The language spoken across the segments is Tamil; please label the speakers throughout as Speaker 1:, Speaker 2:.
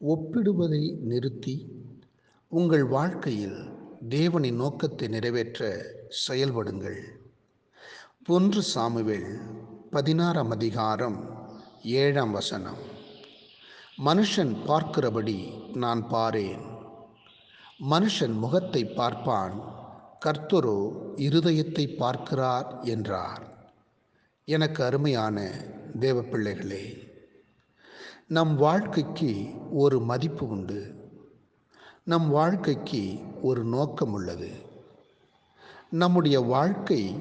Speaker 1: ஒப்பிடுவதை நிறுத்தி உங்கள் வாழ்க்கையில் தேவனின் நோக்கத்தை நிறைவேற்ற செயல்படுங்கள். ஒன்று சாமுவேல் பதினாறாம் அதிகாரம் ஏழாம் வசனம். மனுஷன் பார்க்கிறபடி நான் பாரேன். மனுஷன் முகத்தை பார்ப்பான். கர்த்தரோ இருதயத்தை பார்க்கிறார் என்றார். எனக்கு அருமையான தேவ பிள்ளைகளே நம் வாழ்க்கைக்கு ஒரு மதிப்பு உண்டு. நம் வாழ்க்கைக்கு ஒரு நோக்கம் உள்ளது. நம்முடைய வாழ்க்கை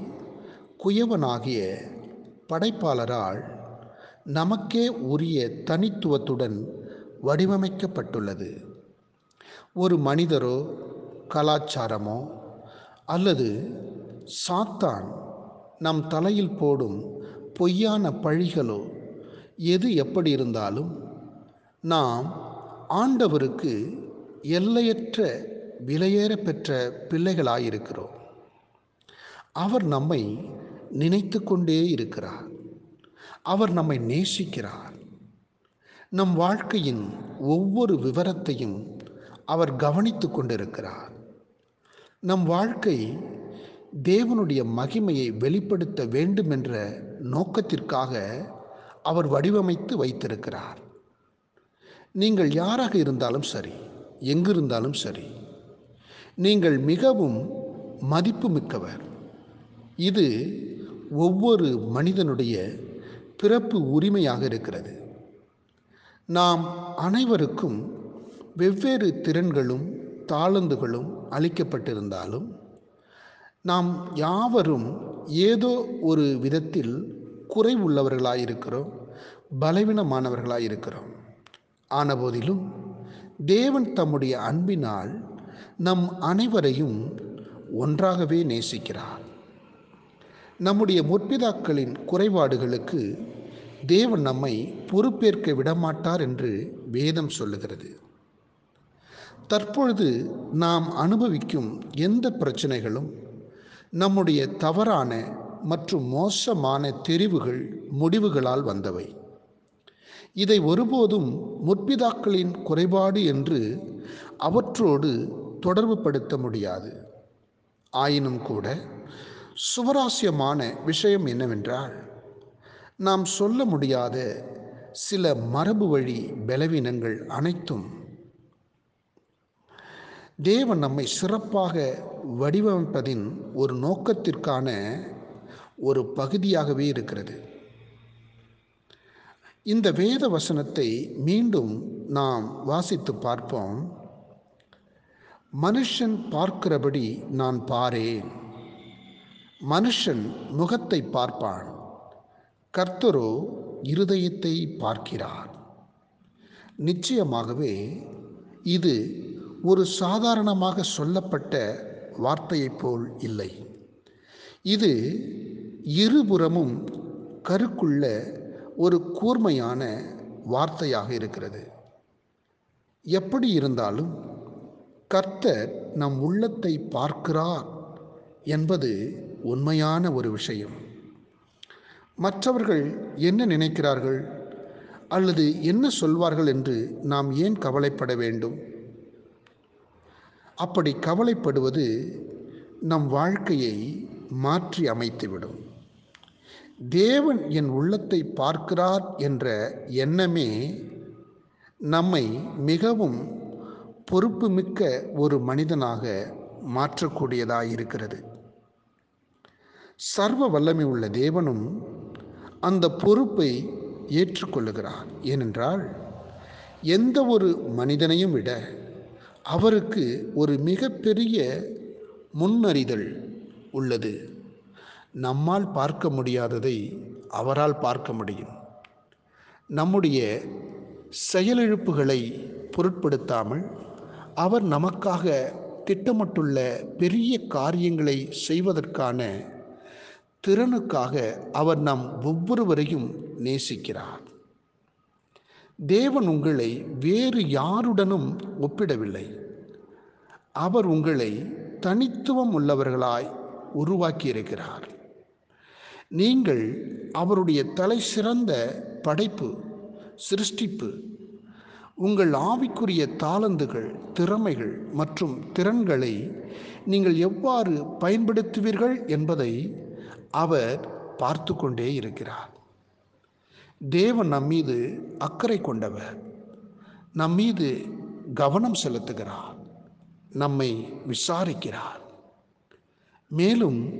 Speaker 1: குயவனாகிய படைப்பாளரால் நமக்கே உரிய தனித்துவத்துடன் வடிவமைக்கப்பட்டுள்ளது. ஒரு மனிதரோ கலாச்சாரமோ அல்லது சாத்தான் நம் தலையில் போடும் பொய்யான பழிகளோ எது எப்படி இருந்தாலும் நாம் ஆண்டவருக்கு எல்லையற்ற விலையேற பெற்ற பிள்ளைகளாயிருக்கிறோம். அவர் நம்மை நினைத்து கொண்டே இருக்கிறார். அவர் நம்மை நேசிக்கிறார். நம் வாழ்க்கையின் ஒவ்வொரு விவரத்தையும் அவர் கவனித்து கொண்டிருக்கிறார். நம் வாழ்க்கை தேவனுடைய மகிமையை வெளிப்படுத்த வேண்டும் என்ற நோக்கத்திற்காக அவர் வடிவமைத்து வைத்திருக்கிறார். நீங்கள் யாராக இருந்தாலும் சரி எங்கிருந்தாலும் சரி நீங்கள் மிகவும் மதிப்பு மிக்கவர் இது ஒவ்வொரு மனிதனுடைய பிறப்பு உரிமையாக இருக்கிறது. நாம் அனைவருக்கும் வெவ்வேறு திறன்களும் தாளந்துகளும் அளிக்கப்பட்டிருந்தாலும் நாம் யாவரும் ஏதோ ஒரு விதத்தில் குறைவுள்ளவர்களாக இருக்கிறோம் பலவீனமானவர்களாக இருக்கிறோம் ஆனபோதிலும் தேவன் தம்முடைய அன்பினால் நம் அனைவரையும் ஒன்றாகவே நேசிக்கிறார். நம்முடைய முற்பிதாக்களின் குறைபாடுகளுக்கு தேவன் நம்மை பொறுப்பேற்க விடமாட்டார் என்று வேதம் சொல்லுகிறது. தற்பொழுது நாம் அனுபவிக்கும் எந்த பிரச்சனைகளும் நம்முடைய தவறான மற்றும் மோசமான தெரிவுகள் முடிவுகளால் வந்தவை. இதை ஒருபோதும் முற்பிதாக்களின் குறைபாடு என்று அவற்றோடு தொடர்பு படுத்த முடியாது. ஆயினும் கூட சுவராசியமான விஷயம் என்னவென்றால் நாம் சொல்ல முடியாத சில மரபு வழி பலவீனங்கள் அனைத்தும் தேவன் நம்மை சிறப்பாக வடிவமைப்பதின் ஒரு நோக்கத்திற்கான ஒரு பகுதியாகவே இருக்கிறது. இந்த வேத வசனத்தை மீண்டும் நாம் வாசித்து பார்ப்போம். மனுஷன் பார்க்கிறபடி நான் பாரேன். மனுஷன் முகத்தை பார்ப்பான். கர்த்தரோ இருதயத்தை பார்க்கிறார். நிச்சயமாகவே இது ஒரு சாதாரணமாக சொல்லப்பட்ட வார்த்தையைப் போல் இல்லை. இது இருபுறமும் கருக்குள்ள ஒரு கூர்மையான வார்த்தையாக இருக்கிறது. எப்படி இருந்தாலும் கர்த்தர் நம் உள்ளத்தை பார்க்கிறார் என்பது உண்மையான ஒரு விஷயம். மற்றவர்கள் என்ன நினைக்கிறார்கள்? அல்லது என்ன சொல்வார்கள் என்று நாம் ஏன் கவலைப்பட வேண்டும்? அப்படி கவலைப்படுவது நம் வாழ்க்கையை மாற்றி அமைத்துவிடும். தேவன் என் உள்ளத்தை பார்க்கிறார் என்ற எண்ணமே நம்மை மிகவும் பொறுப்புமிக்க ஒரு மனிதனாக மாற்றக்கூடியதாயிருக்கிறது. சர்வ வல்லமை உள்ள தேவனும் அந்த பொறுப்பை ஏற்றுக்கொள்ளுகிறார். ஏனென்றால் எந்த ஒரு மனிதனையும் விட அவருக்கு ஒரு மிகப்பெரிய முன்னறிதல் உள்ளது. நம்மால் பார்க்க முடியாததை அவரால் பார்க்க முடியும். நம்முடைய செயலிழப்புகளை பொருட்படுத்தாமல் அவர் நமக்காக திட்டமிட்டுள்ள பெரிய காரியங்களை செய்வதற்கான திறனுக்காக அவர் நம் ஒவ்வொருவரையும் நேசிக்கிறார். தேவன் உங்களை வேறு யாருடனும் ஒப்பிடவில்லை. அவர் உங்களை தனித்துவம் உள்ளவர்களாய் உருவாக்கியிருக்கிறார். நீங்கள் அவருடைய தலை சிறந்த படைப்பு சிருஷ்டிப்பு உங்கள் ஆவிக்குரிய தாளந்துகள் திறமைகள் மற்றும் திறன்களை நீங்கள் எவ்வாறு பயன்படுத்துவீர்கள் என்பதை அவர் பார்த்து கொண்டே இருக்கிறார். தேவன் நம்மீது அக்கறை கொண்டவர். நம்மீது கவனம் செலுத்துகிறார். நம்மை விசாரிக்கிறார். மேலும்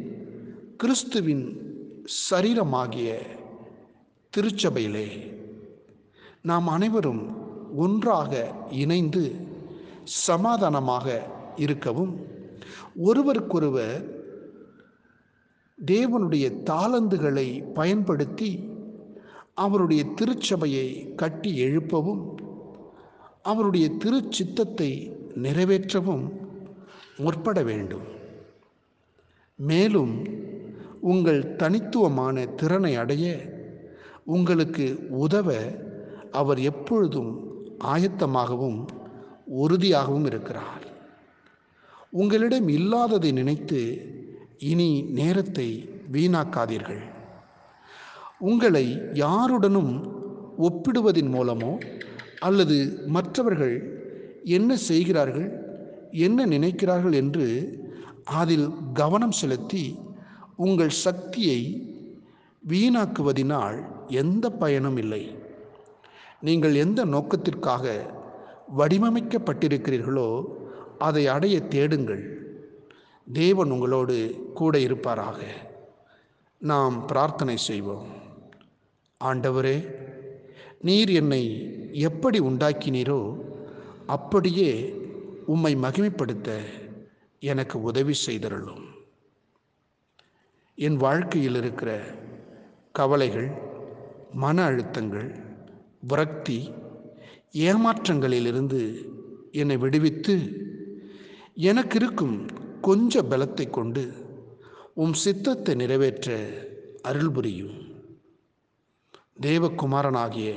Speaker 1: கிறிஸ்துவின் சரீரமாகிய திருச்சபையிலே நாம் அனைவரும் ஒன்றாக இணைந்து சமாதானமாக இருக்கவும் ஒருவருக்கொருவர் தேவனுடைய தாளந்துகளை பயன்படுத்தி அவருடைய திருச்சபையை கட்டி எழுப்பவும் அவருடைய திருச்சித்தத்தை நிறைவேற்றவும் முற்பட வேண்டும். மேலும் உங்கள் தனித்துவமான திறனை அடைய உங்களுக்கு உதவ அவர் எப்பொழுதும் ஆயத்தமாகவும் உறுதியாகவும் இருக்கிறார். உங்களிடம் இல்லாததை நினைத்து இனி நேரத்தை வீணாக்காதீர்கள். உங்களை யாருடனும் ஒப்பிடுவதன் மூலமோ அல்லது மற்றவர்கள் என்ன செய்கிறார்கள் என்ன நினைக்கிறார்கள் என்று அதில் கவனம் செலுத்தி உங்கள் சக்தியை வீணாக்குவதினால் எந்த பயனும் இல்லை. நீங்கள் எந்த நோக்கத்திற்காக வடிவமைக்கப்பட்டிருக்கிறீர்களோ அதை அடைய தேடுங்கள். தேவன் உங்களோடு கூட இருப்பாராக. நாம் பிரார்த்தனை செய்வோம். ஆண்டவரே நீர் என்னை எப்படி உண்டாக்கினீரோ அப்படியே உம்மை மகிமைப்படுத்த எனக்கு உதவி செய்தருளும். என் வாழ்க்கையில் இருக்கிற கவலைகள் மன அழுத்தங்கள் விரக்தி ஏமாற்றங்களிலிருந்து என்னை விடுவித்து எனக்கு இருக்கும் கொஞ்ச பலத்தை கொண்டு உம் சித்தத்தை நிறைவேற்ற அருள் புரியும். தேவகுமாரனாகிய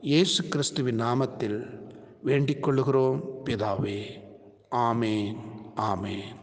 Speaker 1: இயேசு கிறிஸ்துவின் நாமத்தில் வேண்டிக் கொள்ளுகிறோம். பிதாவே ஆமேன் ஆமேன்.